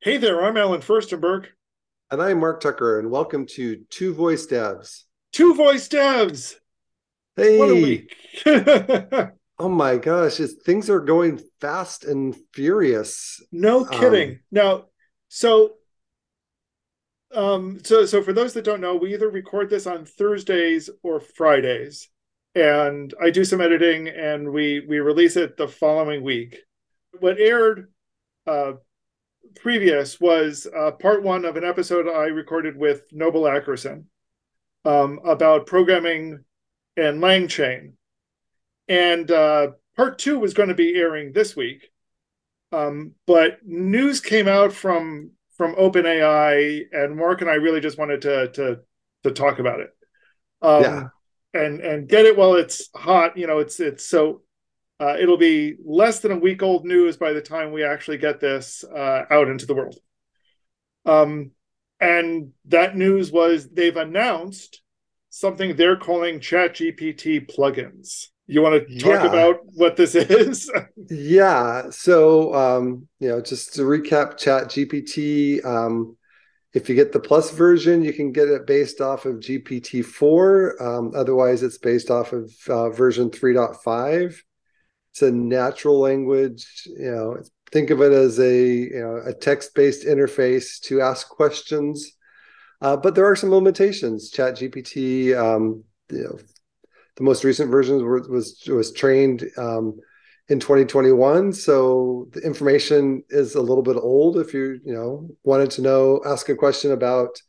Hey there, I'm Allen Firstenberg. And I'm Mark Tucker, and welcome to Two Voice Devs. Two Voice Devs. Hey, What a week. oh my gosh, it's, things are going fast and furious. no kidding. Um, now, so um so so for those that don't know, we either record this on Thursdays or Fridays. And I do some editing and we we release it the following week. What aired uh previous was uh, part one of an episode I recorded with Noble Ackerson um, about programming and LangChain. And uh, part two was going to be airing this week. Um, but news came out from from OpenAI, and Mark and I really just wanted to to to talk about it. Um, Yeah. And and get it while it's hot. You know, it's it's so uh, it'll be less than a week old news by the time we actually get this uh, out into the world. Um, and that news was they've announced something they're calling ChatGPT plugins. You want to talk Yeah. about what this is? Yeah. So, um, you know, just to recap Chat GPT, um, if you get the plus version, you can get it based off of GPT-4. Um, otherwise, it's based off of uh, version 3.5. It's a natural language, you know, think of it as a, you know, a text-based interface to ask questions. Uh, but there are some limitations. Chat GPT, um, you know, the most recent version was was, trained um, in 2021 so the information is a little bit old if you you know wanted to know ask a question about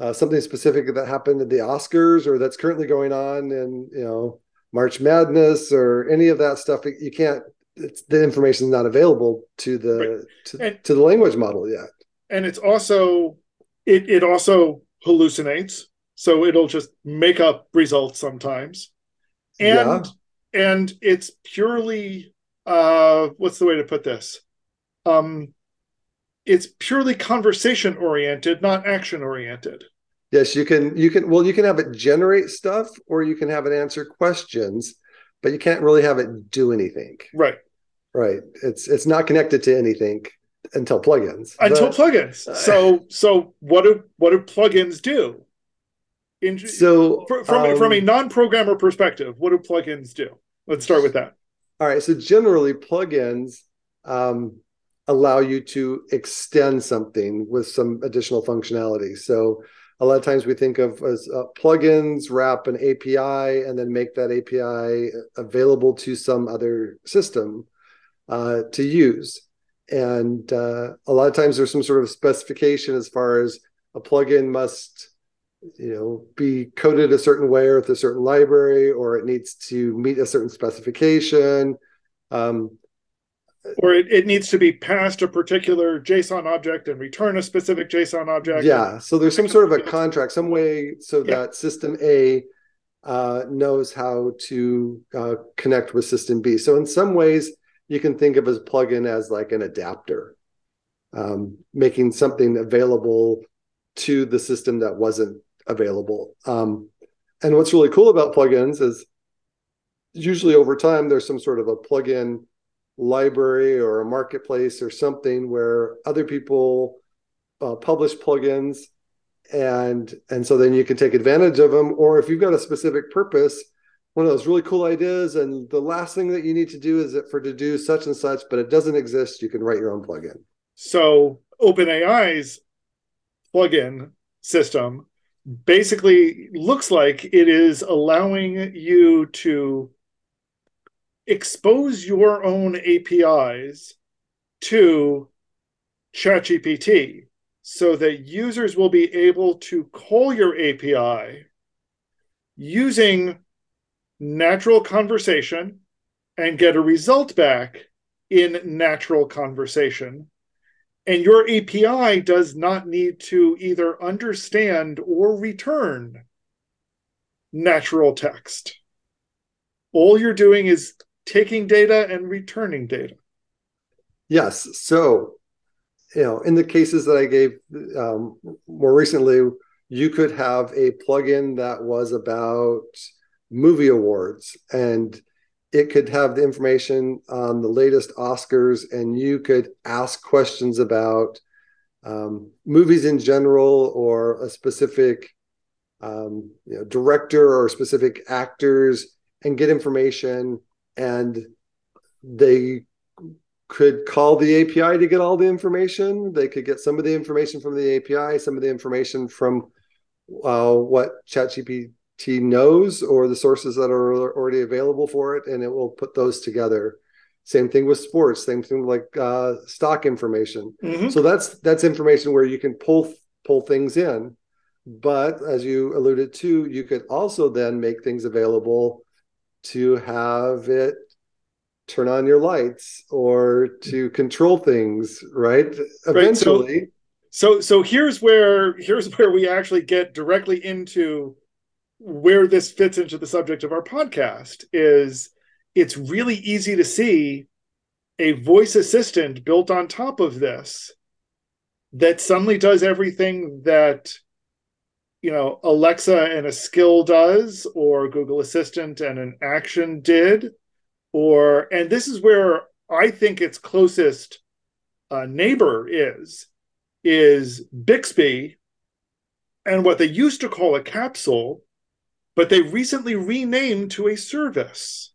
uh, something specific that happened at the oscars or that's currently going on in you know march madness or any of that stuff you can't it's the information is not available to the Right. to, And- to the language model yet and it's also it it also hallucinates, so it'll just make up results sometimes. And and it's purely uh what's the way to put this? Um it's purely conversation oriented, not action oriented. Yes, you can you can well you can have it generate stuff or you can have it answer questions, but you can't really have it do anything. Right. Right. It's it's not connected to anything until plugins. Until But- plugins. So so what do what do plugins do? In, so fr- from um, from a non-programmer perspective, what do plugins do? Let's start with that. all right. So generally plugins um, allow you to extend something with some additional functionality. So a lot of times we think of as uh, plugins wrap an API and then make that API available to some other system uh, to use. And uh, a lot of times there's some sort of specification as far as a plugin must, you know, be coded a certain way or with a certain library, or it needs to meet a certain specification. Um, or it, it needs to be passed a particular JSON object and return a specific JSON object. yeah, so there's some sort of a contract, some way so Yeah. that system A uh, knows how to uh, connect with system B. So in some ways, you can think of a plugin as like an adapter, um, making something available to the system that wasn't available. Um, and what's really cool about plugins is usually over time there's some sort of a plugin library or a marketplace or something where other people uh, publish plugins and and so then you can take advantage of them or if you've got a specific purpose one of those really cool ideas and the last thing that you need to do is for to do such and such but it doesn't exist you can write your own plugin. So OpenAI's plugin system basically looks like it is allowing you to expose your own APIs to ChatGPT so that users will be able to call your API using natural conversation and get a result back in natural conversation. And your API does not need to either understand or return natural text. All you're doing is taking data and returning data. yes so you know in the cases that i gave um, more recently you could have a plugin that was about movie awards and it could have the information on the latest oscars and you could ask questions about um, movies in general or a specific um, you know, director or specific actors and get information and they could call the API to get all the information. They could get some of the information from the API, some of the information from uh, what ChatGPT knows or the sources that are already available for it, and it will put those together. Same thing with sports. Same thing like uh, stock information. Mm-hmm. So that's that's information where you can pull pull things in. But as you alluded to, you could also then make things available to have it turn on your lights or to control things right? Eventually right, so, so so here's where here's where we actually get directly into where this fits into the subject of our podcast is it's really easy to see a voice assistant built on top of this that suddenly does everything that you know alexa and a skill does or google assistant and an action did or and this is where I think its closest uh, neighbor is is Bixby and what they used to call a capsule, but they recently renamed to a service.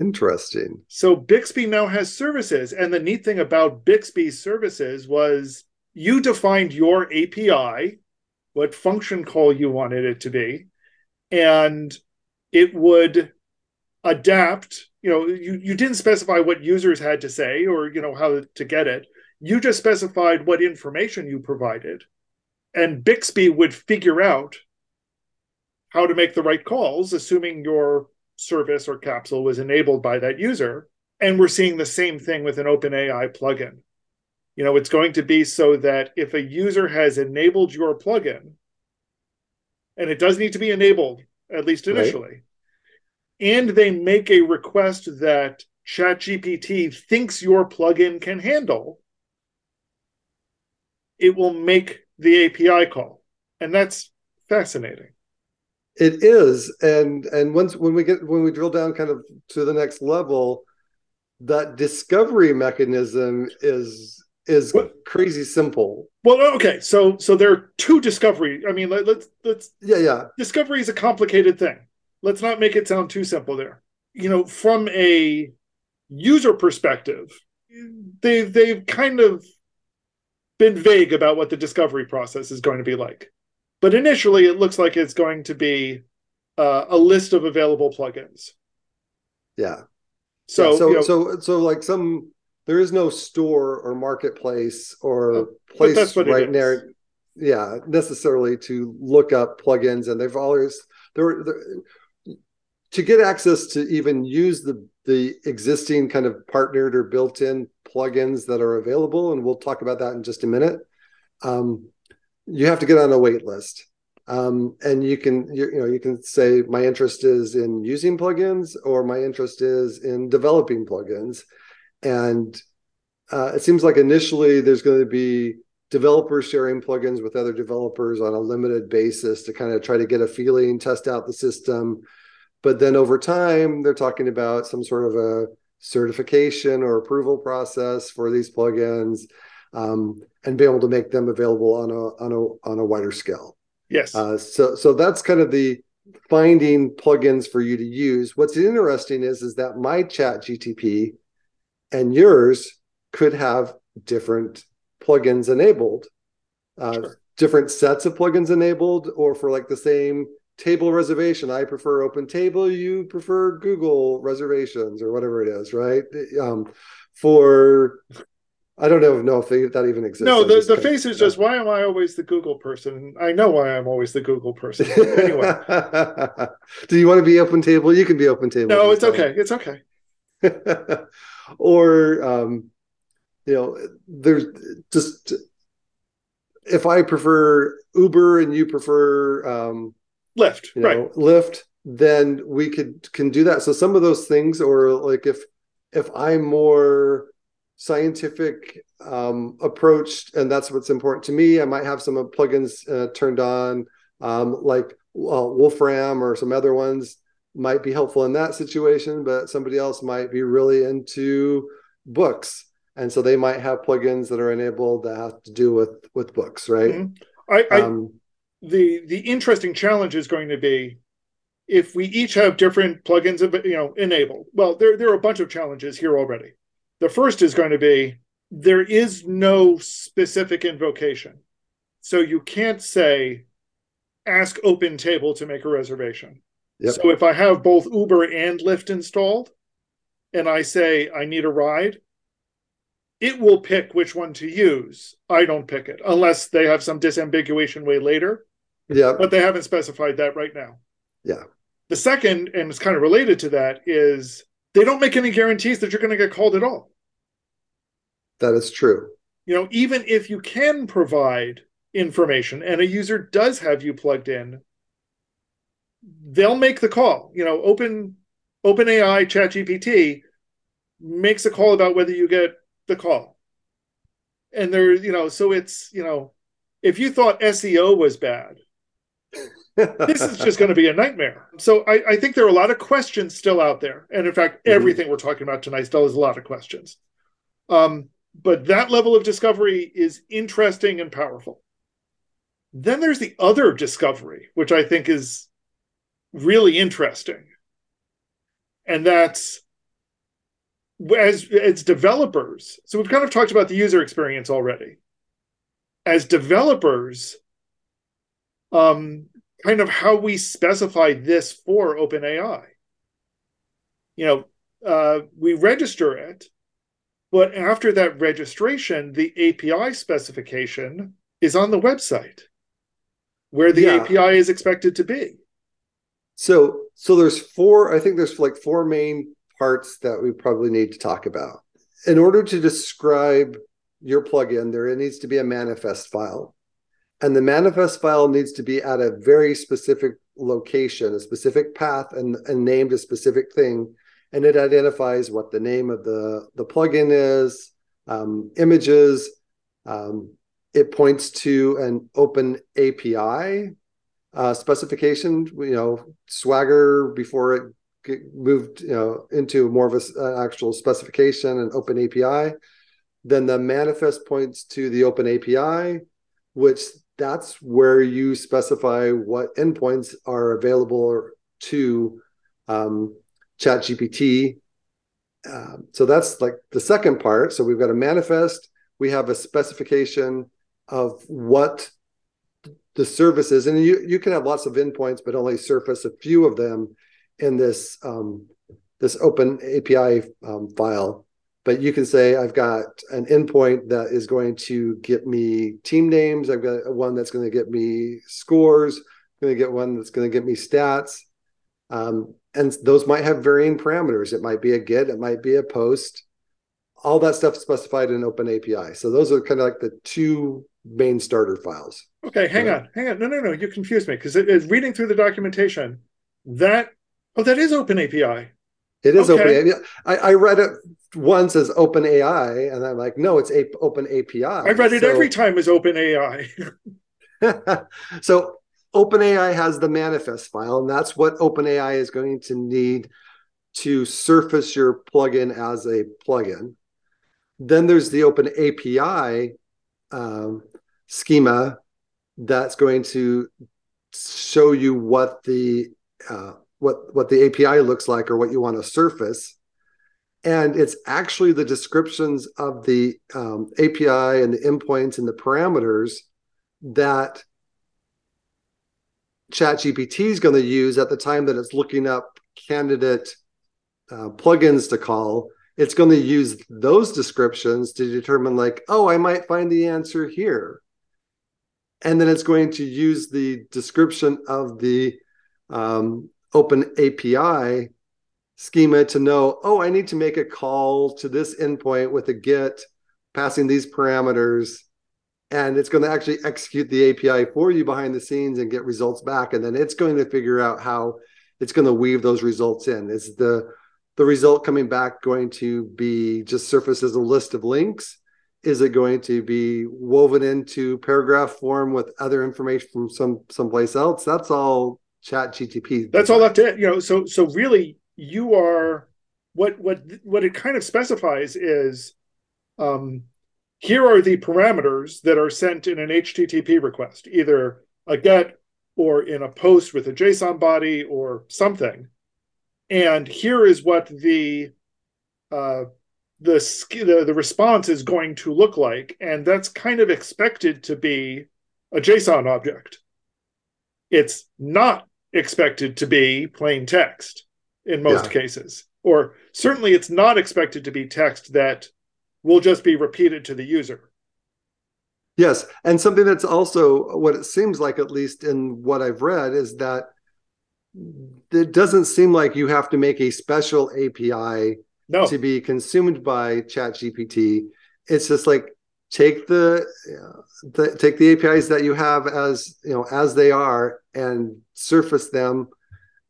Interesting. So Bixby now has services, and the neat thing about Bixby's services was you defined your API, what function call you wanted it to be, and it would adapt you know you, you didn't specify what users had to say or you know how to get it. You just specified what information you provided. And bixby would figure out how to make the right calls assuming your service or capsule was enabled by that user. And we're seeing the same thing with an openai plugin you know it's going to be so that if a user has enabled your plugin and it does need to be enabled at least initially right and they make a request that ChatGPT thinks your plugin can handle, it will make the API call. And that's fascinating. It is. And and once when we get when we drill down kind of to the next level, that discovery mechanism is is what? crazy simple. Well, okay, so so there are two discovery. I mean, let, let's let's yeah yeah. Discovery is a complicated thing let's not make it sound too simple there. You know, from a user perspective, they they've kind of been vague about what the discovery process is going to be like. But initially, it looks like it's going to be uh, a list of available plugins. Yeah. So, yeah, so, you know, so, so, like some, there is no store or marketplace or uh, place right there. Yeah, necessarily to look up plugins, and they've always there to get access to even use the the existing kind of partnered or built-in plugins that are available, and we'll talk about that in just a minute. Um, you have to get on a wait list, um, and you can you, you know you can say my interest is in using plugins or my interest is in developing plugins, and uh, it seems like initially there's going to be developers sharing plugins with other developers on a limited basis to kind of try to get a feeling, test out the system but then over time, they're talking about some sort of a certification or approval process for these plugins, um, and be able to make them available on a on a on a wider scale. Yes. Uh, so so that's kind of the finding plugins for you to use. What's interesting is is that my Chat GTP and yours could have different plugins enabled, uh, sure. different sets of plugins enabled, or for like the same table reservation. I prefer open table. You prefer Google reservations or whatever it is, right? Um, for I don't know, know if they, that even exists. No, the, the face is just why am I always the Google person? I know why I'm always the Google person. Anyway, do you want to be open table? You can be open table. No, it's okay. It's okay. or um, you know, there's just if I prefer Uber and you prefer um, Lyft, you know, right? Lyft, then we could can do that. So some of those things, or like if if I'm more scientific um, approach, and that's what's important to me, I might have some plugins uh, turned on, um, like well, Wolfram or some other ones might be helpful in that situation, but somebody else might be really into books and so they might have plugins that are enabled that have to do with with books, right? Mm-hmm. I, I um, the the interesting challenge is going to be if we each have different plugins you know enabled. Well, there there are a bunch of challenges here already. The first is going to be there is no specific invocation. So you can't say ask Open Table to make a reservation. Yep. So if I have both Uber and Lyft installed and I say I need a ride, it will pick which one to use. I don't pick it unless they have some disambiguation way later. Yeah. But they haven't specified that right now. Yeah. The second, and it's kind of related to that, is they don't make any guarantees that you're going to get called at all. That is true. You know, even if you can provide information and a user does have you plugged in, they'll make the call. You know, open OpenAI ChatGPT makes a call about whether you get the call. And there, you know, so it's, you know, if you thought SEO was bad, this is just going to be a nightmare. So I, I, think there are a lot of questions still out there. And in fact, mm-hmm. everything we're talking about tonight still has a lot of questions. Um, but that level of discovery is interesting and powerful. Then there's the other discovery, which I think is really interesting. And that's as as developers. So we've kind of talked about the user experience already. As developers, um, kind of how we specify this for OpenAI. You know, uh, we register it, but after that registration, the API specification is on the website where the yeah. API is expected to be. So, so there's four. I think there's like four main parts that we probably need to talk about. In order to describe your plugin, there needs to be a manifest file. And the manifest file needs to be at a very specific location, a specific path, and, and named a specific thing. And it identifies what the name of the, the plugin is, um, images. Um, it points to an open API uh, specification, you know, Swagger before it get moved you know into more of an uh, actual specification and open api then the manifest points to the open api which that's where you specify what endpoints are available to um, chat gpt um, so that's like the second part. So we've got a manifest. We have a specification of what the service is and you, you can have lots of endpoints but only surface a few of them in this um, this open API um, file. But you can say I've got an endpoint that is going to get me team names. I've got one that's going to get me scores. I'm going to get one that's going to get me stats. Um, and those might have varying parameters. It might be a get, it might be a post. All that stuff specified in Open API. So those are kind of like the two main starter files. Okay, hang right. on, hang on. No, no, no. You confused me because it is reading through the documentation, that Oh, that is Open API. It is okay. Open API. I, I, read it once as Open AI, and I'm like, no, it's a, Open API. I read it so, every time as Open AI. so OpenAI has the manifest file, and that's what OpenAI is going to need to surface your plugin as a plugin. Then there's the Open API um, schema that's going to show you what the uh, what what the API looks like or what you want to surface. And it's actually the descriptions of the um, API and the endpoints and the parameters that ChatGPT is going to use at the time that it's looking up candidate uh, plugins to call. It's going to use those descriptions to determine, like, oh, I might find the answer here. And then it's going to use the description of the um, open API schema to know, oh, I need to make a call to this endpoint with a get passing these parameters. And it's going to actually execute the API for you behind the scenes and get results back. And then it's going to figure out how it's going to weave those results in. Is the the result coming back going to be just surface as a list of links? Is it going to be woven into paragraph form with other information from some someplace else? That's all chat gtp that's all left in you know so so really you are what what what it kind of specifies is um, here are the parameters that are sent in an HTTP request, either a GET or in a post with a JSON body or something. And here is what the uh, the, the the response is going to look like, and that's kind of expected to be a JSON object. It's not expected to be plain text in most yeah. cases, or certainly it's not expected to be text that will just be repeated to the user. Yes, and something that's also what it seems like, at least in what I've read, is that it doesn't seem like you have to make a special API no. to be consumed by ChatGPT. It's just like take the, the take the APIs that you have as you know as they are and surface them,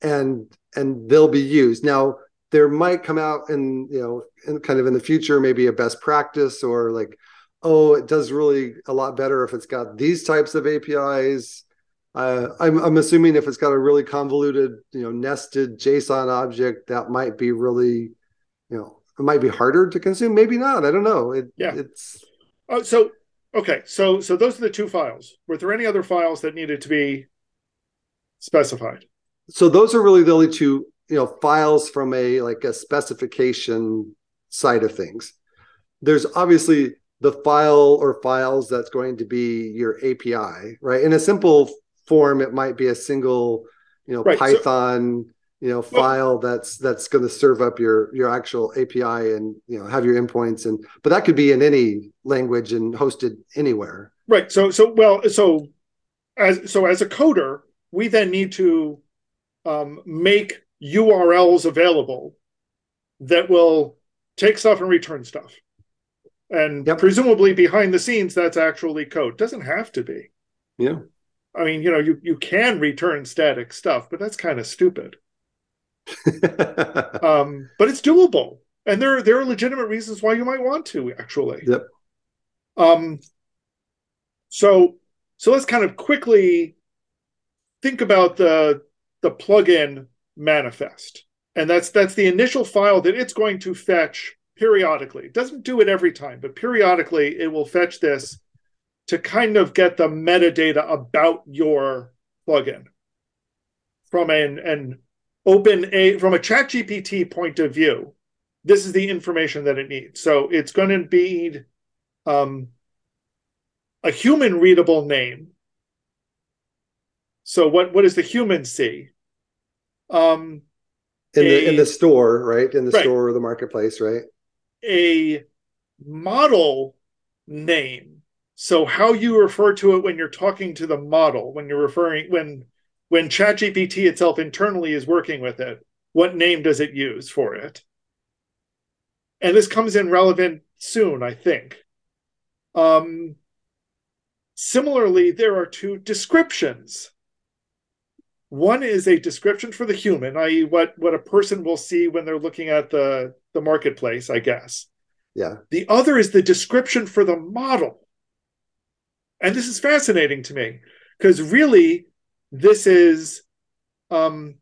and and they'll be used. Now there might come out in you know in kind of in the future maybe a best practice or like oh it does really a lot better if it's got these types of apis uh, I'm, I'm assuming if it's got a really convoluted you know nested json object that might be really you know it might be harder to consume maybe not i don't know. It, yeah. it's oh so okay so so those are the two files. Were there any other files that needed to be specified? So those are really the only two you know files from a like a specification side of things. There's obviously the file or files that's going to be your api right? In a simple form it might be a single you know right. python so, you know file that's that's going to serve up your your actual api and you know have your endpoints and but that could be in any language and hosted anywhere right so so well so as so as a coder we then need to um, make URLs available that will take stuff and return stuff. And yep. presumably behind the scenes, that's actually code. Doesn't have to be. Yeah. I mean, you know, you, you can return static stuff, but that's kind of stupid. um, but it's doable. And there, there are legitimate reasons why you might want to actually. Yep. Um, so so let's kind of quickly think about the the plugin manifest. And that's that's the initial file that it's going to fetch periodically. It doesn't do it every time, but periodically it will fetch this to kind of get the metadata about your plugin from an, an open a from a chat gpt point of view this is the information that it needs so it's going to be um, a human readable name so what what does the human see um, in a, the in the store, right? In the right. store or the marketplace, right? A model name. So how you refer to it when you're talking to the model, when you're referring when when ChatGPT itself internally is working with it, what name does it use for it? And this comes in relevant soon, I think. Um, similarly, there are two descriptions one is a description for the human, i.e., what what a person will see when they're looking at the the marketplace, I guess. Yeah. The other is the description for the model. And this is fascinating to me because really this is um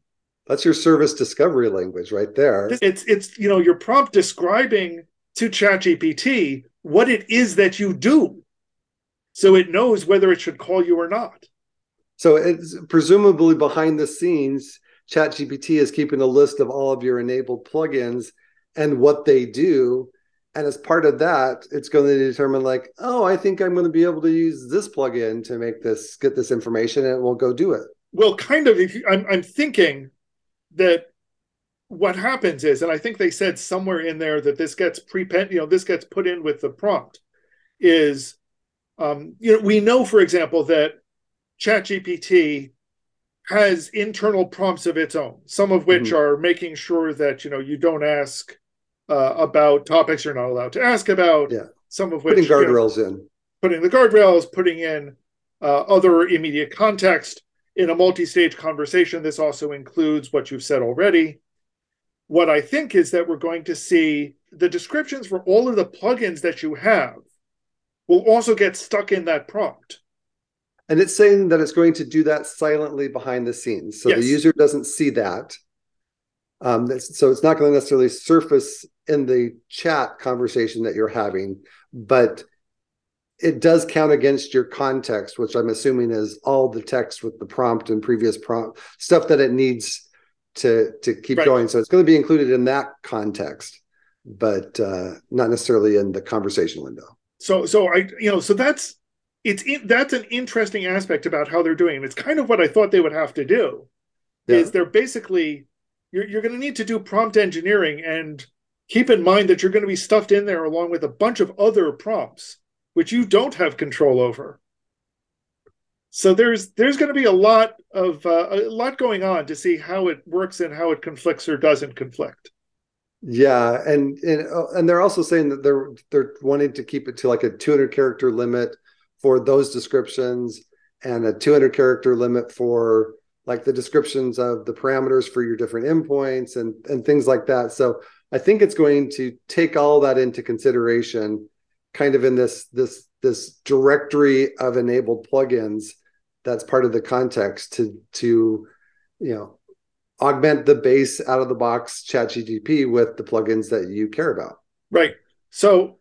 that's your service discovery language right there. It's it's you know your prompt describing to ChatGPT what it is that you do. So it knows whether it should call you or not. So it's presumably behind the scenes, ChatGPT is keeping a list of all of your enabled plugins and what they do. And as part of that, it's going to determine like, oh, I think I'm going to be able to use this plugin to make this get this information, and we'll go do it. Well, kind of. If you, I'm, I'm thinking that what happens is, and I think they said somewhere in there that this gets pre you know, this gets put in with the prompt, is, um, you know, we know, for example, that ChatGPT has internal prompts of its own, some of which mm-hmm. are making sure that you know you don't ask uh, about topics you're not allowed to ask about. Yeah. Some of which putting guardrails you know, in, putting the guardrails, putting in uh, other immediate context in a multi-stage conversation. This also includes what you've said already. What I think is that we're going to see the descriptions for all of the plugins that you have will also get stuck in that prompt and it's saying that it's going to do that silently behind the scenes so yes. the user doesn't see that um, so it's not going to necessarily surface in the chat conversation that you're having, but it does count against your context, which I'm assuming is all the text with the prompt and previous prompt stuff that it needs to to keep right. going. So it's going to be included in that context, but uh, not necessarily in the conversation window. So so I you know so that's it's in, that's an interesting aspect about how they're doing. It's kind of what I thought they would have to do. Yeah. Is they're basically you're you're going to need to do prompt engineering and keep in mind that you're going to be stuffed in there along with a bunch of other prompts which you don't have control over. So there's there's going to be a lot of uh, a lot going on to see how it works and how it conflicts or doesn't conflict. Yeah, and and uh, and they're also saying that they're they're wanting to keep it to like a 200 character limit for those descriptions and a 200 character limit for like the descriptions of the parameters for your different endpoints and and things like that. So I think it's going to take all that into consideration kind of in this this this directory of enabled plugins that's part of the context to to you know augment the base out of the box chat gtp with the plugins that you care about. Right. So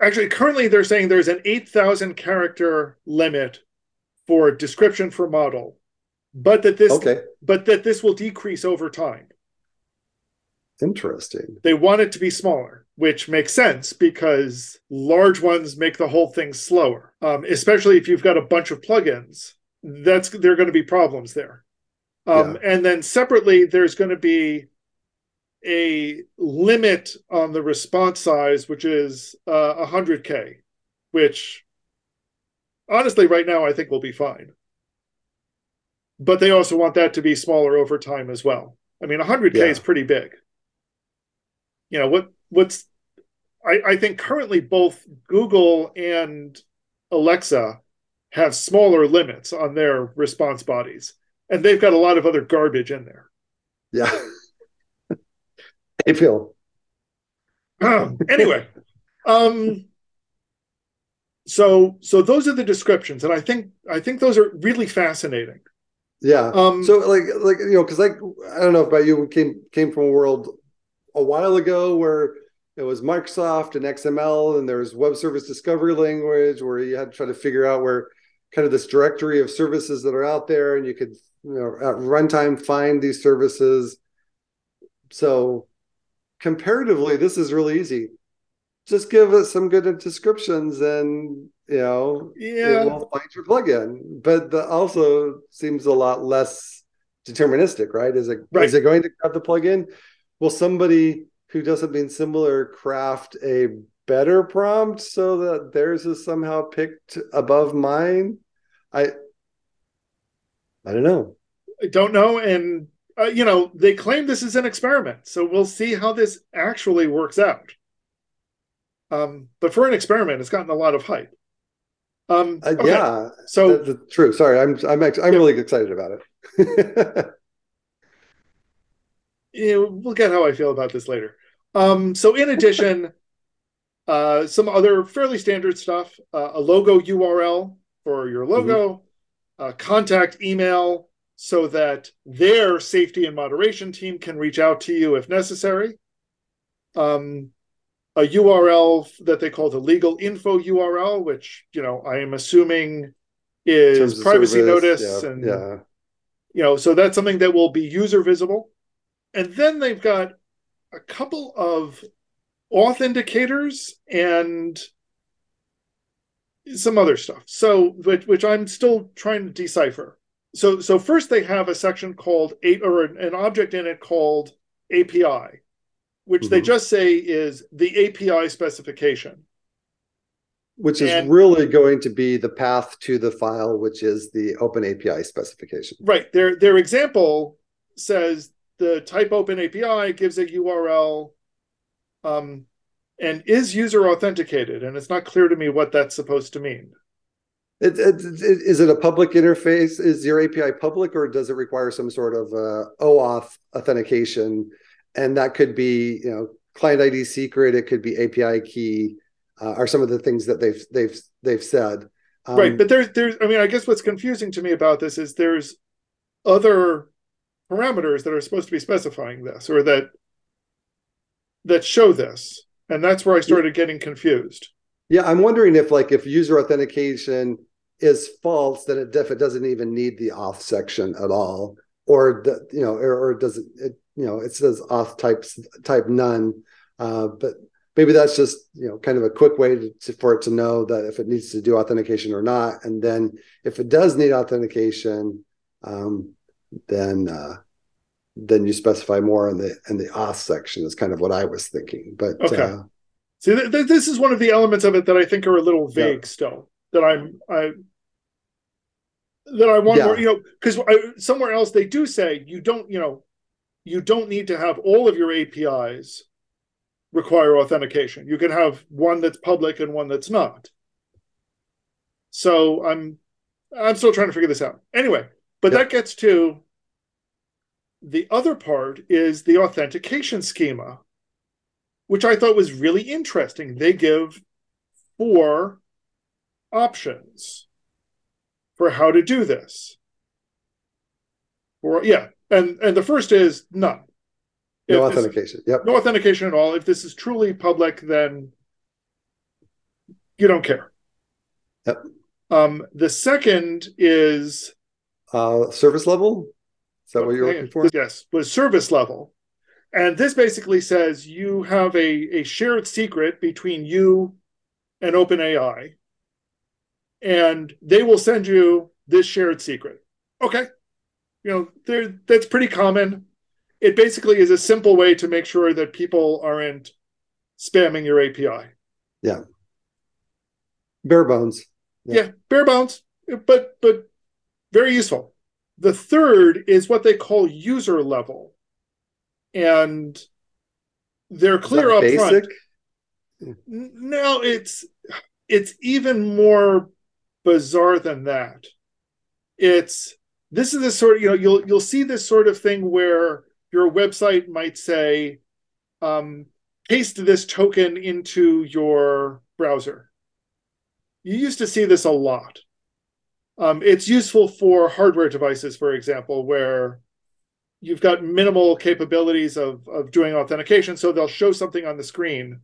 actually currently they're saying there's an 8000 character limit for description for model but that this okay. but that this will decrease over time Interesting. They want it to be smaller, which makes sense because large ones make the whole thing slower. Um, especially if you've got a bunch of plugins, that's there are going to be problems there. Um, yeah. And then separately, there's going to be a limit on the response size, which is uh, 100k, which honestly, right now, I think will be fine. But they also want that to be smaller over time as well. I mean, 100k yeah. is pretty big you know what what's I, I think currently both Google and Alexa have smaller limits on their response bodies, and they've got a lot of other garbage in there. Yeah. hey, Phil. Um, anyway, um, so so those are the descriptions, and I think I think those are really fascinating. Yeah. Um, so like like you know because like I don't know about you, we came came from a world a while ago where it was Microsoft and XML, and there was web service discovery language where you had to try to figure out where kind of this directory of services that are out there, and you could, you know, at runtime find these services. So, comparatively, this is really easy. Just give us some good descriptions, and you know, yeah, it will find your plugin. But the also seems a lot less deterministic, right? Is it right. is it going to grab the plugin? Will somebody who does something similar craft a better prompt so that theirs is somehow picked above mine? I I don't know. I don't know, and uh, you know they claim this is an experiment, so we'll see how this actually works out. Um, but for an experiment, it's gotten a lot of hype. Um, uh, yeah, so the, the, true. Sorry, I'm I'm I'm yeah. really excited about it. we'll get how I feel about this later. Um, so, in addition, uh, some other fairly standard stuff: uh, a logo URL for your logo, mm-hmm. contact email so that their safety and moderation team can reach out to you if necessary. Um, a URL that they call the legal info URL, which you know I am assuming is privacy service, notice yeah, and yeah. you know so that's something that will be user visible and then they've got a couple of auth indicators and some other stuff. So, which, which I'm still trying to decipher. So, so first they have a section called eight or an object in it called API, which mm-hmm. they just say is the API specification. Which is and, really going to be the path to the file, which is the Open API specification. Right. Their their example says the type open API gives a URL um, and is user authenticated. And it's not clear to me what that's supposed to mean. It, it, it, is it a public interface? Is your API public or does it require some sort of uh, OAuth authentication? And that could be, you know, client ID secret. It could be API key, uh, are some of the things that they've they've they've said. Um, right, but there's there's. I mean, I guess what's confusing to me about this is there's other parameters that are supposed to be specifying this or that that show this, and that's where I started getting confused. Yeah, I'm wondering if like if user authentication is false, then it def it doesn't even need the auth section at all, or the, you know, or, or does it, it? You know, it says auth types type none, uh, but maybe that's just you know kind of a quick way to, for it to know that if it needs to do authentication or not, and then if it does need authentication, um, then uh, then you specify more in the in the auth section is kind of what I was thinking. But okay. Uh, See, th- th- this is one of the elements of it that I think are a little vague yeah. still. That I'm, I, that I want yeah. more, you know, because somewhere else they do say you don't, you know, you don't need to have all of your APIs require authentication. You can have one that's public and one that's not. So I'm, I'm still trying to figure this out. Anyway, but that gets to the other part is the authentication schema which I thought was really interesting. They give four options for how to do this. Or yeah, and and the first is none. No if authentication. Yep. No authentication at all. If this is truly public, then you don't care. Yep. Um, the second is uh, service level. Is that what you're looking for? Yes, was service level. And this basically says you have a, a shared secret between you and OpenAI, and they will send you this shared secret. Okay. You know, there that's pretty common. It basically is a simple way to make sure that people aren't spamming your API. Yeah. Bare bones. Yeah, yeah bare bones, but but very useful. The third is what they call user level and they're clear up basic? front. No, it's it's even more bizarre than that. It's this is the sort of you know you'll you'll see this sort of thing where your website might say um, paste this token into your browser. You used to see this a lot. Um, it's useful for hardware devices, for example, where you've got minimal capabilities of of doing authentication so they'll show something on the screen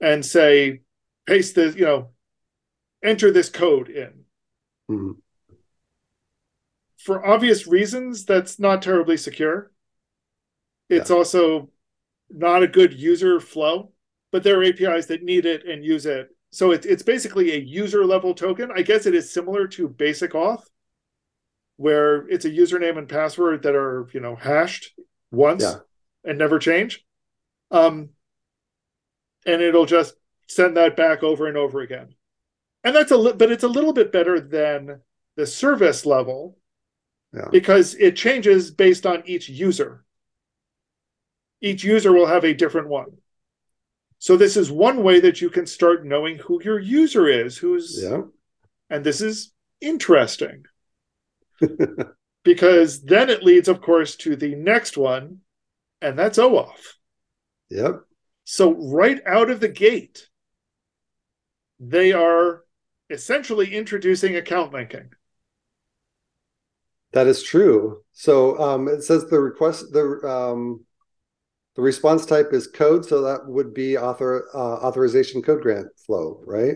and say paste this you know enter this code in mm-hmm. for obvious reasons that's not terribly secure it's yeah. also not a good user flow but there are apis that need it and use it so it's it's basically a user level token. I guess it is similar to basic auth where it's a username and password that are you know hashed once yeah. and never change. Um and it'll just send that back over and over again. And that's a li- but it's a little bit better than the service level yeah. because it changes based on each user. Each user will have a different one so this is one way that you can start knowing who your user is who's yeah and this is interesting because then it leads, of course, to the next one, and that's OAuth. Yep. So right out of the gate, they are essentially introducing account linking. That is true. So um, it says the request the um, the response type is code, so that would be author uh, authorization code grant flow, right?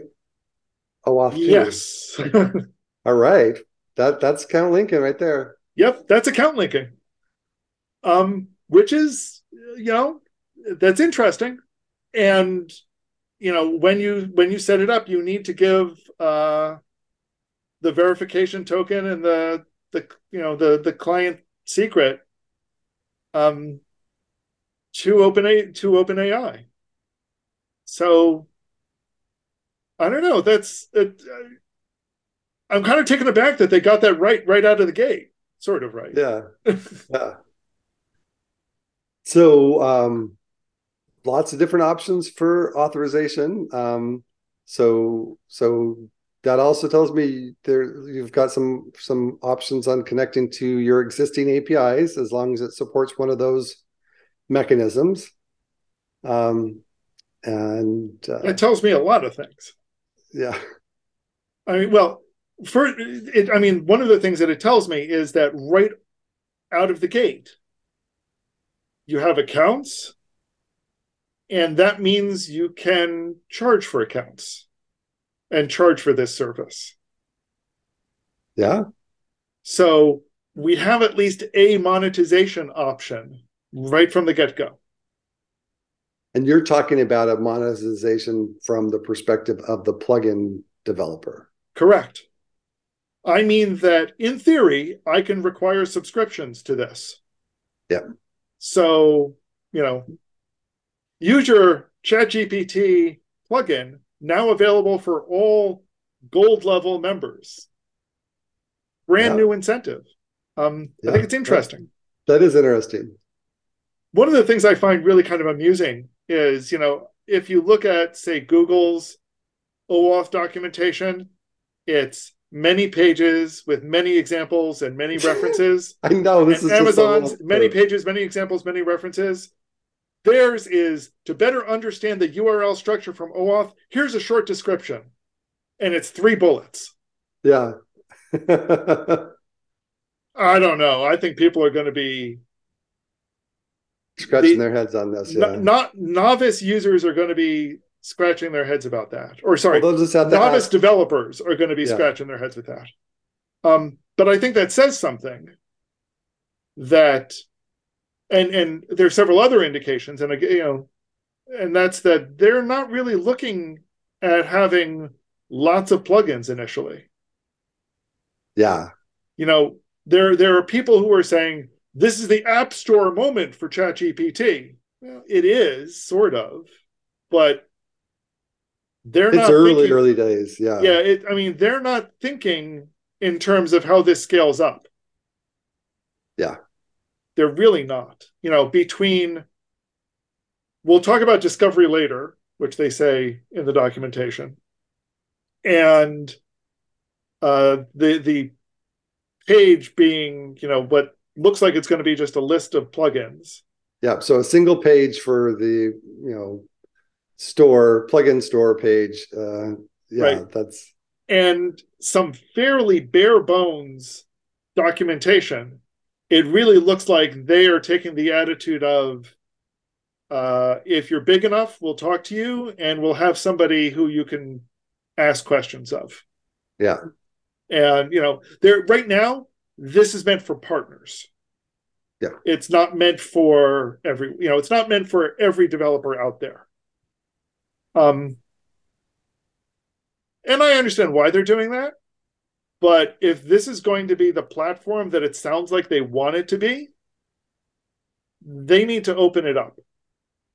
OAuth. Yes. All right. That that's account linking right there. Yep, that's account linking. Um, which is you know that's interesting, and you know when you when you set it up, you need to give uh, the verification token and the the you know the the client secret um, to open a to open AI. So I don't know. That's it, I'm kind of taken aback that they got that right right out of the gate, sort of right. Yeah, yeah. So, um, lots of different options for authorization. Um, so, so that also tells me there you've got some some options on connecting to your existing APIs as long as it supports one of those mechanisms. Um, and uh, it tells me a lot of things. Yeah. I mean, well, for it, I mean, one of the things that it tells me is that right out of the gate, you have accounts, and that means you can charge for accounts and charge for this service. Yeah. So we have at least a monetization option right from the get go. And you're talking about a monetization from the perspective of the plugin developer. Correct. I mean that in theory, I can require subscriptions to this. Yeah. So, you know, use your ChatGPT plugin now available for all gold level members. Brand yeah. new incentive. Um, yeah. I think it's interesting. that, that is interesting. One of the things I find really kind of amusing is, you know, if you look at, say, Google's OAuth documentation, it's many pages with many examples and many references. I know this and is Amazon's many pages, many examples, many references. Theirs is to better understand the URL structure from OAuth. Here's a short description, and it's three bullets. Yeah. I don't know. I think people are going to be scratching the, their heads on this. Yeah. Not novice users are going to be scratching their heads about that. Or sorry, well, novice developers are going to be yeah. scratching their heads with that. Um, but I think that says something that, and and there are several other indications, and you know, and that's that they're not really looking at having lots of plugins initially. Yeah, you know, there there are people who are saying this is the app store moment for ChatGPT. Well, it is sort of, but they're it's not early thinking, early days yeah. Yeah it, i mean they're not thinking in terms of how this scales up. Yeah. They're really not. You know between we'll talk about discovery later which they say in the documentation and uh the the page being you know what looks like it's going to be just a list of plugins yeah so a single page for the you know store plugin store page. Uh, yeah, right. that's and some fairly bare bones documentation. It really looks like they are taking the attitude of uh, if you're big enough, we'll talk to you and we'll have somebody who you can ask questions of. Yeah. And you know, there right now, this is meant for partners. Yeah. It's not meant for every, you know, it's not meant for every developer out there. Um, and I understand why they're doing that. But if this is going to be the platform that it sounds like they want it to be, they need to open it up.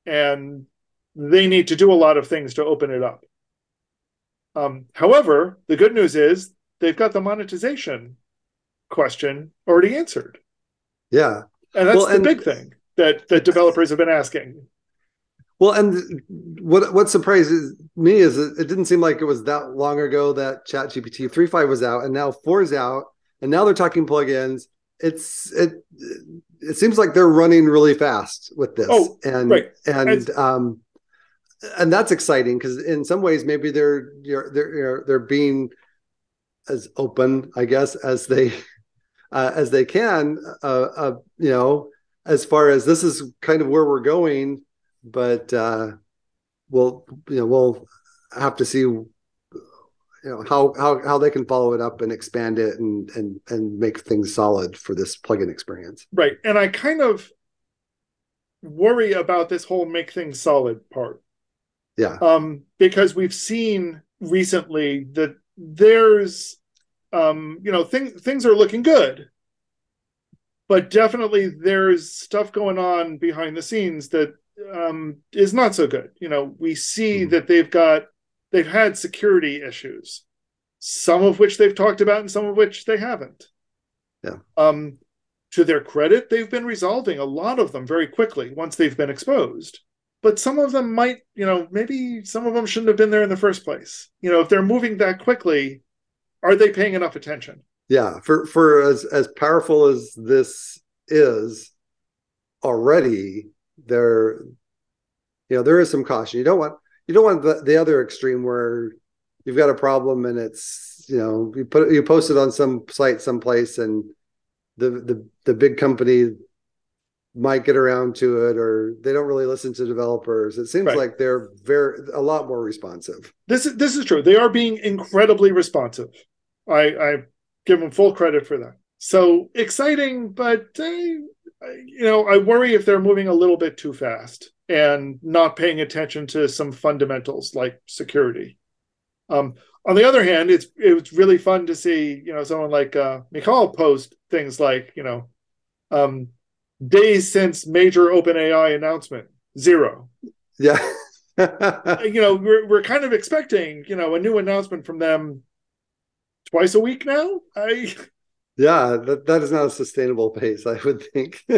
And they need to do a lot of things to open it up. Um, however, the good news is they've got the monetization question already answered. Yeah. And that's well, the and, big thing that, that developers have been asking. Well, and what what surprises me is it, it didn't seem like it was that long ago that Chat ChatGPT 3.5 was out, and now 4 is out, and now they're talking plugins. It's it it seems like they're running really fast with this, oh, and right. and um and that's exciting because in some ways maybe they're you're, they're they're they're being as open, I guess, as they uh, as they can. Uh, uh, you know, as far as this is kind of where we're going but uh, we'll you know we'll have to see you know how how how they can follow it up and expand it and and and make things solid for this plugin experience. Right, and I kind of worry about this whole make things solid part. Yeah. Um, because we've seen recently that there's um, you know, things things are looking good. But definitely there's stuff going on behind the scenes that um, is not so good. You know, we see mm-hmm. that they've got they've had security issues, some of which they've talked about, and some of which they haven't. Yeah. Um, to their credit, they've been resolving a lot of them very quickly once they've been exposed. But some of them might, you know, maybe some of them shouldn't have been there in the first place. You know, if they're moving that quickly, are they paying enough attention? Yeah, for for as as powerful as this is already, there you know there is some caution you don't want you don't want the, the other extreme where you've got a problem and it's you know you put you post it on some site someplace and the the the big company might get around to it or they don't really listen to developers. It seems right. like they're very a lot more responsive. This is this is true. They are being incredibly responsive. I I give them full credit for that. So exciting, but uh, you know, I worry if they're moving a little bit too fast and not paying attention to some fundamentals like security. Um, on the other hand, it's it's really fun to see you know someone like uh, Michal post things like you know um, days since major OpenAI announcement zero. Yeah. you know we're we're kind of expecting you know a new announcement from them twice a week now. I yeah, that, that is not a sustainable pace, I would think.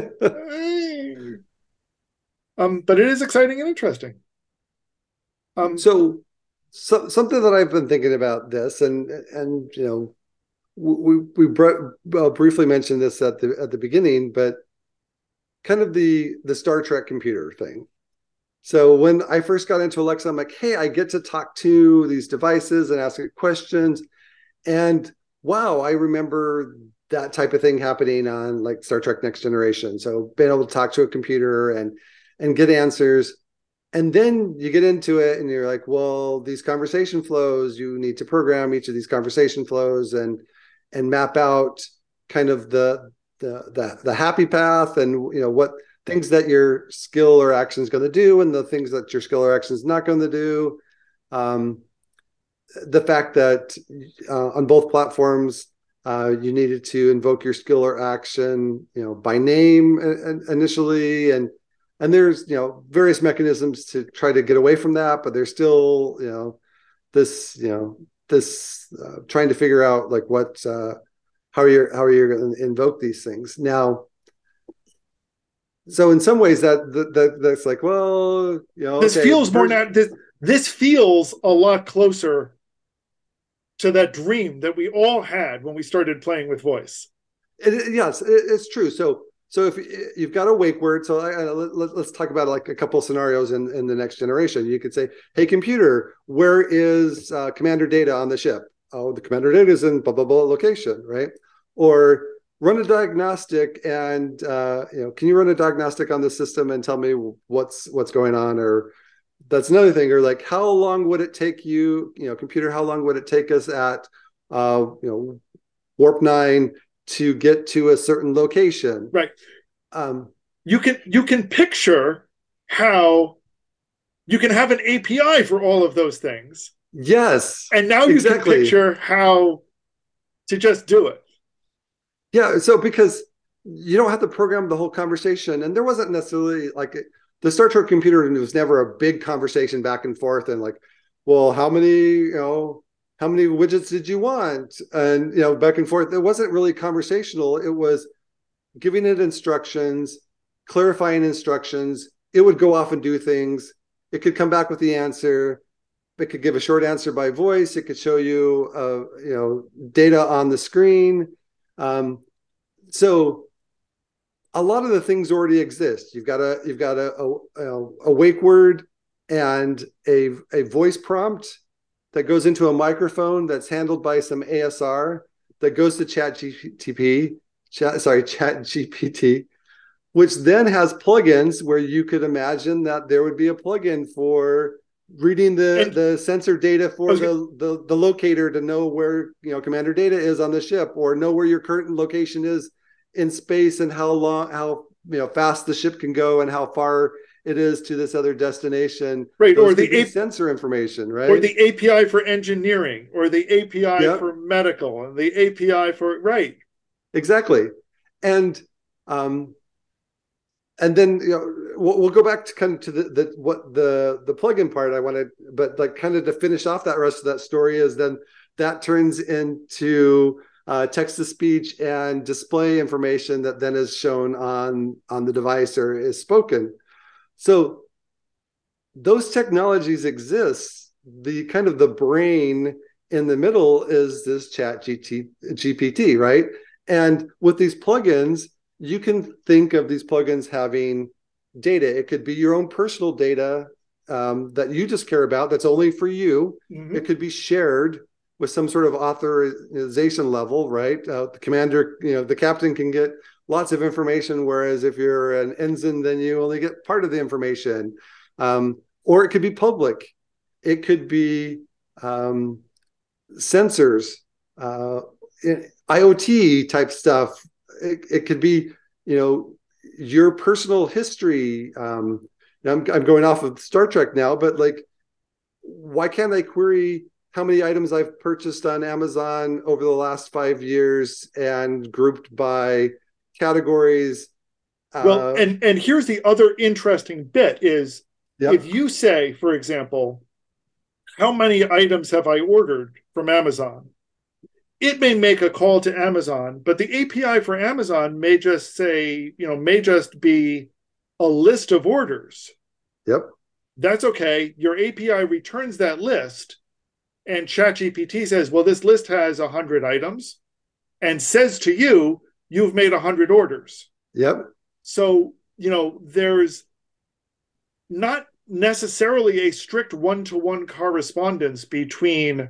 um, but it is exciting and interesting. Um, so, so something that I've been thinking about this, and and you know, we we br- uh, briefly mentioned this at the at the beginning, but kind of the the Star Trek computer thing. So when I first got into Alexa, I'm like, hey, I get to talk to these devices and ask it questions, and wow, I remember that type of thing happening on like Star Trek Next Generation. So being able to talk to a computer and and get answers. And then you get into it and you're like, well, these conversation flows, you need to program each of these conversation flows and and map out kind of the the the, the happy path and you know what things that your skill or action is going to do and the things that your skill or action is not going to do. Um, the fact that uh, on both platforms uh, you needed to invoke your skill or action you know by name initially and and there's you know various mechanisms to try to get away from that but there's still you know this you know this uh, trying to figure out like what uh, how are you how are you going to invoke these things now so in some ways that, that that's like well you know this okay, feels more now this, this feels a lot closer to that dream that we all had when we started playing with voice. It, yes, it, it's true. So, so if you've got a wake word, so I, let, us talk about like a couple scenarios in, in the next generation. You could say, "Hey, computer, where is uh, commander data on the ship?" Oh, the commander data is in blah blah blah location, right? Or run a diagnostic and uh, you know, can you run a diagnostic on the system and tell me what's what's going on? Or that's another thing or like how long would it take you you know computer how long would it take us at uh you know warp 9 to get to a certain location? Right. Um you can you can picture how you can have an api for all of those things yes and now you exactly. can picture how to just do it yeah so because you don't have to program the whole conversation and there wasn't necessarily like the Star Trek computer was never a big conversation back and forth and like, well, how many, you know, how many widgets did you want? And you know, back and forth. It wasn't really conversational. It was giving it instructions, clarifying instructions. It would go off and do things. It could come back with the answer. It could give a short answer by voice. It could show you, uh, you know, data on the screen. Um, so a lot of the things already exist. You've got a you've got a a, a wake word and a a voice prompt that goes into a microphone that's handled by some ASR that goes to Chat GTP, chat, sorry, Chat GPT, which then has plugins where you could imagine that there would be a plugin for reading the and, the sensor data for okay. the, the the locator to know where you know commander data is on the ship or know where your current location is in space and how long how you know fast the ship can go and how far it is to this other destination right Those or the A- sensor information right or the api for engineering or the api yep. for medical and the api for right exactly and um and then you know we'll, we'll go back to kind of to the, the what the the plugin part i wanted but like kind of to finish off that rest of that story is then that turns into uh, text to speech and display information that then is shown on on the device or is spoken. So those technologies exist. The kind of the brain in the middle is this chat GT, gpt right? And with these plugins you can think of these plugins having data it could be your own personal data um, that you just care about that's only for you mm-hmm. it could be shared with some sort of authorization level, right? Uh, the commander, you know, the captain can get lots of information. Whereas if you're an ensign, then you only get part of the information. Um, or it could be public. It could be um, sensors, uh, IoT type stuff. It, it, could be, you know, your personal history. Um, I'm, I'm going off of Star Trek now, but like, why can't I query how many items I've purchased on Amazon over the last five years and grouped by categories? Well, uh, and and here's the other interesting bit is Yep. If you say, for example, how many items have I ordered from Amazon? It may make a call to Amazon, but the API for Amazon may just say, you know, may just be a list of orders. Yep. That's okay. Your API returns that list, and ChatGPT says, well, this list has 100 items, and says to you, you've made 100 orders. Yep. So, you know, there's not necessarily a strict one to one correspondence between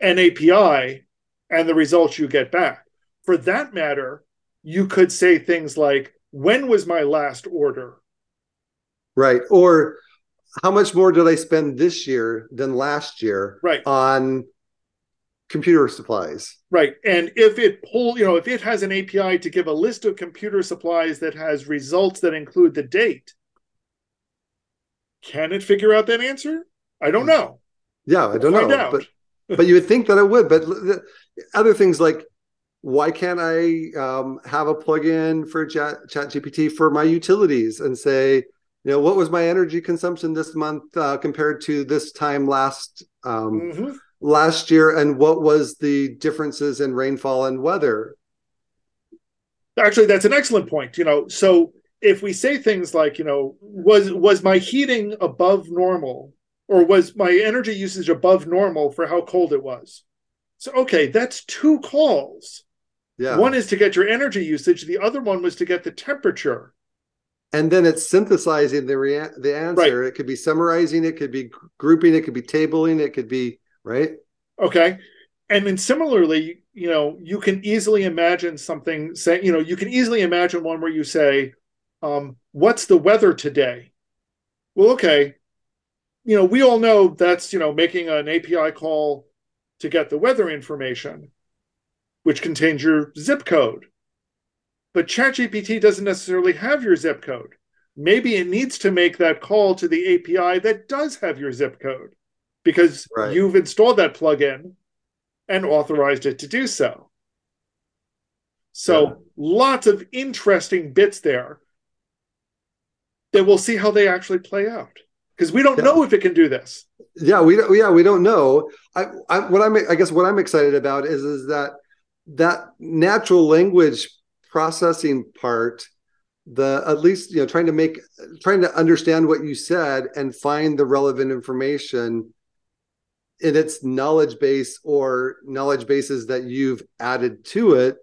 an API and the results you get back. For that matter, you could say things like, When was my last order? Right. Or how much more did I spend this year than last year right. on computer supplies? Right. And if it pull, you know, if it has an API to give a list of computer supplies that has results that include the date, can it figure out that answer? I don't hmm. know. Yeah, I don't know. Out. But but you would think that it would. But other things like why can't I um, have a plugin for Chat, Chat GPT for my utilities and say, you know, what was my energy consumption this month uh, compared to this time last um, mm-hmm. last year, and what was the differences in rainfall and weather? Actually, that's an excellent point. You know, so if we say things like, you know, was was my heating above normal or was my energy usage above normal for how cold it was? So okay, that's two calls. Yeah. One is to get your energy usage, the other one was to get the temperature. And then it's synthesizing the rea- the answer. Right. It could be summarizing, it could be grouping, it could be tabling, it could be, right? Okay. And then similarly, you know, you can easily imagine something saying, you know, you can easily imagine one where you say, um, what's the weather today? Well, okay. You know, we all know that's, you know, making an API call to get the weather information, which contains your zip code. But ChatGPT doesn't necessarily have your zip code. Maybe it needs to make that call to the API that does have your zip code because right. you've installed that plugin and authorized it to do so. So yeah. lots of interesting bits there then we'll see how they actually play out because we don't yeah. know if it can do this. Yeah, we don't. Yeah, we don't know. I, I what I'm I guess what I'm excited about is is that that natural language processing part the at least you know trying to make trying to understand what you said and find the relevant information in its knowledge base or knowledge bases that you've added to it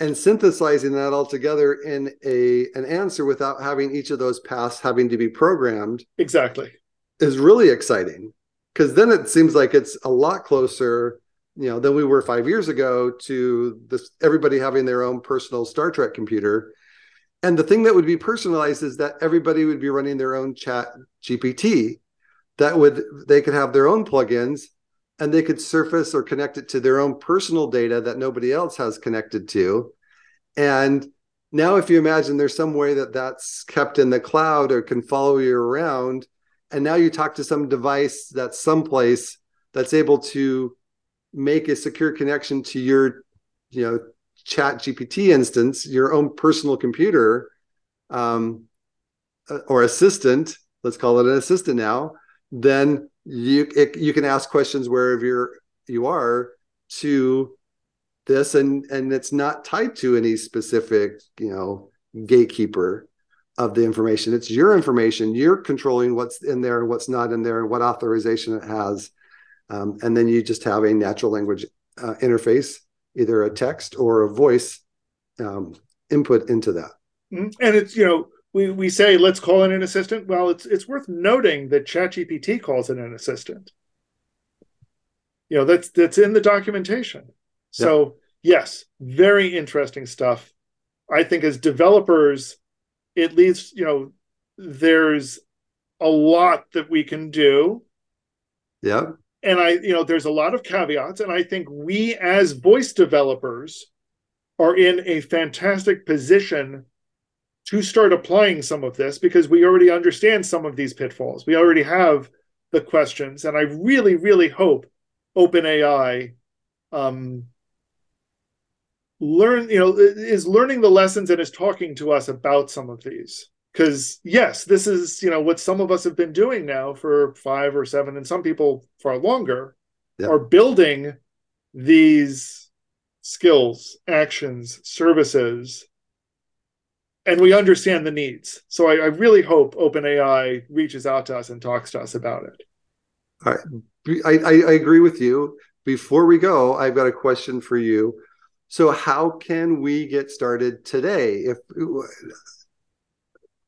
and synthesizing that all together in a an answer without having each of those paths having to be programmed exactly. is really exciting because then it seems like it's a lot closer you know than we were five years ago to this everybody having their own personal star trek computer. And the thing that would be personalized is that everybody would be running their own chat gpt that would they could have their own plugins and they could surface or connect it to their own personal data that nobody else has connected to. And now, if you imagine there's some way that that's kept in the cloud or can follow you around, and now you talk to some device that's someplace that's able to make a secure connection to your, you know, Chat GPT instance, your own personal computer, um, uh, or assistant. Let's call it an assistant now. Then you it, you can ask questions wherever you're you are to this and and it's not tied to any specific you know gatekeeper of the information. It's your information. You're controlling what's in there and what's not in there and what authorization it has. Um, and then you just have a natural language uh, interface either a text or a voice um, input into that. Mm-hmm. and it's you know we, we say let's call in an assistant. Well, it's it's worth noting that ChatGPT calls in an assistant. You know, that's that's in the documentation. So yes, very interesting stuff. I think as developers, at least, you know, there's a lot that we can do. Yeah. And I, you know, there's a lot of caveats. And I think we as voice developers are in a fantastic position to start applying some of this because we already understand some of these pitfalls. We already have the questions. And I really, really hope OpenAI um, learn, you know, is learning the lessons and is talking to us about some of these. Because yes, this is you know what some of us have been doing now for five or seven, and some people far longer, yep. are building these skills, actions, services, and we understand the needs. So I, I really hope OpenAI reaches out to us and talks to us about it. All right. I, I, I agree with you. Before we go, I've got a question for you. So, how can we get started today? If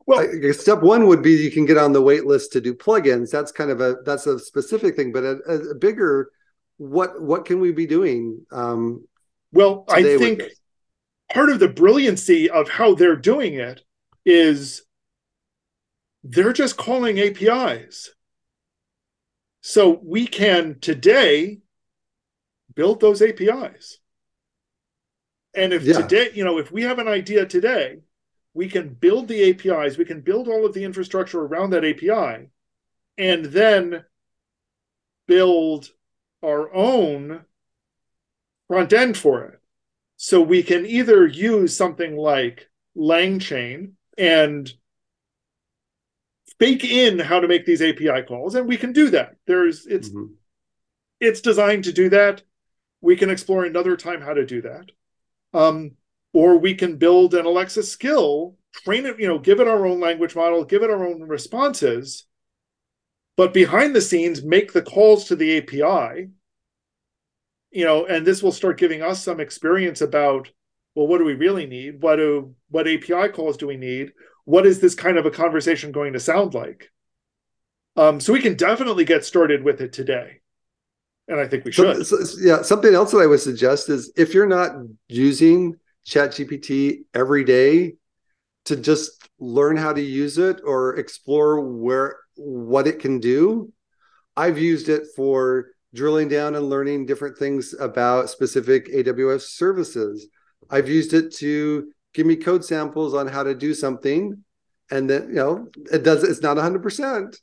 well, I, step one would be you can get on the wait list to do plugins. That's kind of a that's a specific thing, but a, a bigger what what can we be doing? Um, well, I think part of the brilliancy of how they're doing it is they're just calling APIs. So we can today build those APIs. And if yeah. today, you know, if we have an idea today, we can build the APIs, we can build all of the infrastructure around that API, and then build our own front end for it. So we can either use something like LangChain and bake in how to make these API calls, and we can do that. There's it's mm-hmm. it's designed to do that. We can explore another time how to do that. Um, or we can build an Alexa skill, train it, you know, give it our own language model, give it our own responses, but behind the scenes, make the calls to the API. You know, and this will start giving us some experience about, well, what do we really need? What do what API calls do we need? What is this kind of a conversation going to sound like? Um, so we can definitely get started with it today and I think we should. So, so, yeah, something else that I would suggest is if you're not using ChatGPT every day to just learn how to use it or explore where what it can do, I've used it for drilling down and learning different things about specific AWS services. I've used it to give me code samples on how to do something and then you know it does it's not 100%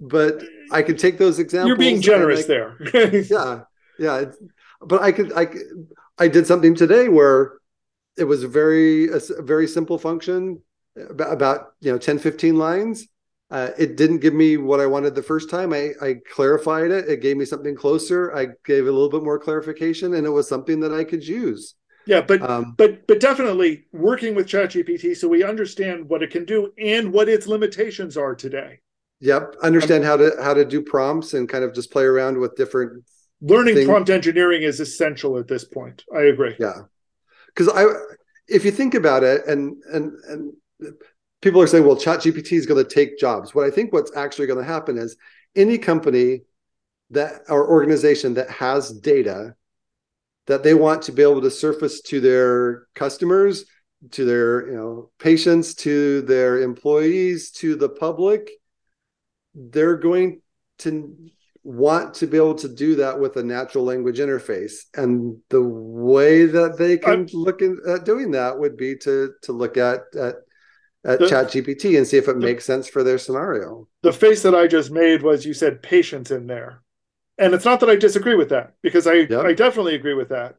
but I could take those examples. You're being generous there. yeah, yeah. But I could, I, I did something today where it was a very, a, very simple function about, about, you know 10, 15 lines. Uh, it didn't give me what I wanted the first time. I, I clarified it. It gave me something closer. I gave a little bit more clarification, and it was something that I could use. Yeah, but um, but but definitely working with ChatGPT so we understand what it can do and what its limitations are today. Yep, understand how to how to do prompts and kind of just play around with different. Learning things. prompt engineering is essential at this point. I agree. Yeah, because I, if you think about it, and and and people are saying, well, Chat GPT is going to take jobs. What I think what's actually going to happen is any company that or organization that has data that they want to be able to surface to their customers to their you know patients to their employees to the public they're going to want to be able to do that with a natural language interface and the way that they can I'm, look at doing that would be to to look at at at the, chat and see if it the, makes sense for their scenario. The face that i just made was you said patience in there. And it's not that i disagree with that because i yep. i definitely agree with that.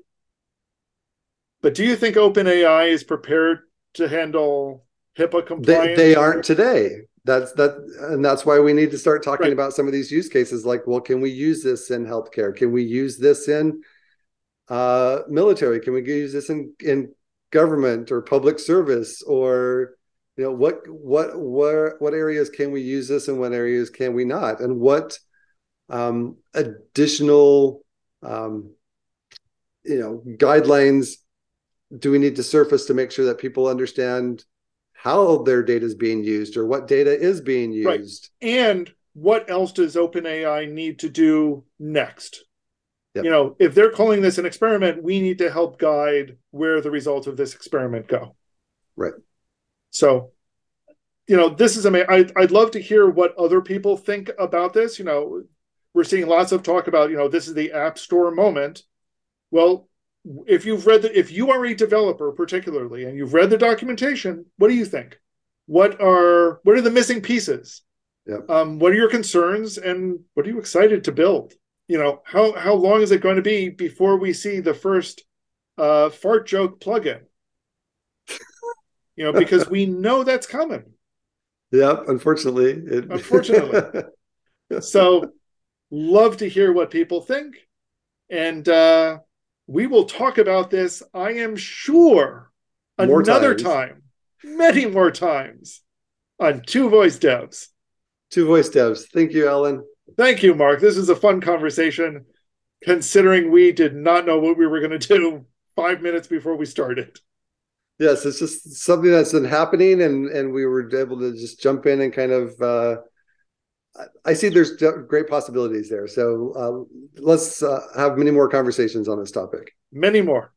But do you think openai is prepared to handle hipaa compliance? they, they aren't today. That's that and that's why we need to start talking right. about some of these use cases like well can we use this in healthcare? Can we use this in uh, military? Can we use this in in government or public service or you know what what what what areas can we use this and what areas can we not and what um, additional um, you know guidelines do we need to surface to make sure that people understand how their data is being used or what data is being used. Right. And what else does OpenAI need to do next? Yep. You know, if they're calling this an experiment, we need to help guide where the results of this experiment go. Right. So, you know, this is amazing. I, I'd love to hear what other people think about this. You know, we're seeing lots of talk about, you know, this is the App Store moment. Well, if you've read the, if you are a developer particularly and you've read the documentation, what do you think? What are what are the missing pieces? Yep. Um, what are your concerns and what are you excited to build? You know, how how long is it going to be before we see the first uh, fart joke plugin? You know, because we know that's coming. Yeah, unfortunately. It... Unfortunately. so love to hear what people think. And uh, we will talk about this, I am sure, more another times. time, many more times on Two Voice Devs. Two Voice Devs. Thank you, Allen. Thank you, Mark. This is a fun conversation, considering we did not know what we were going to do five minutes before we started. Yes, it's just something that's been happening, and and we were able to just jump in and kind of. Uh, I see there's great possibilities there. So uh, let's uh, have many more conversations on this topic. Many more.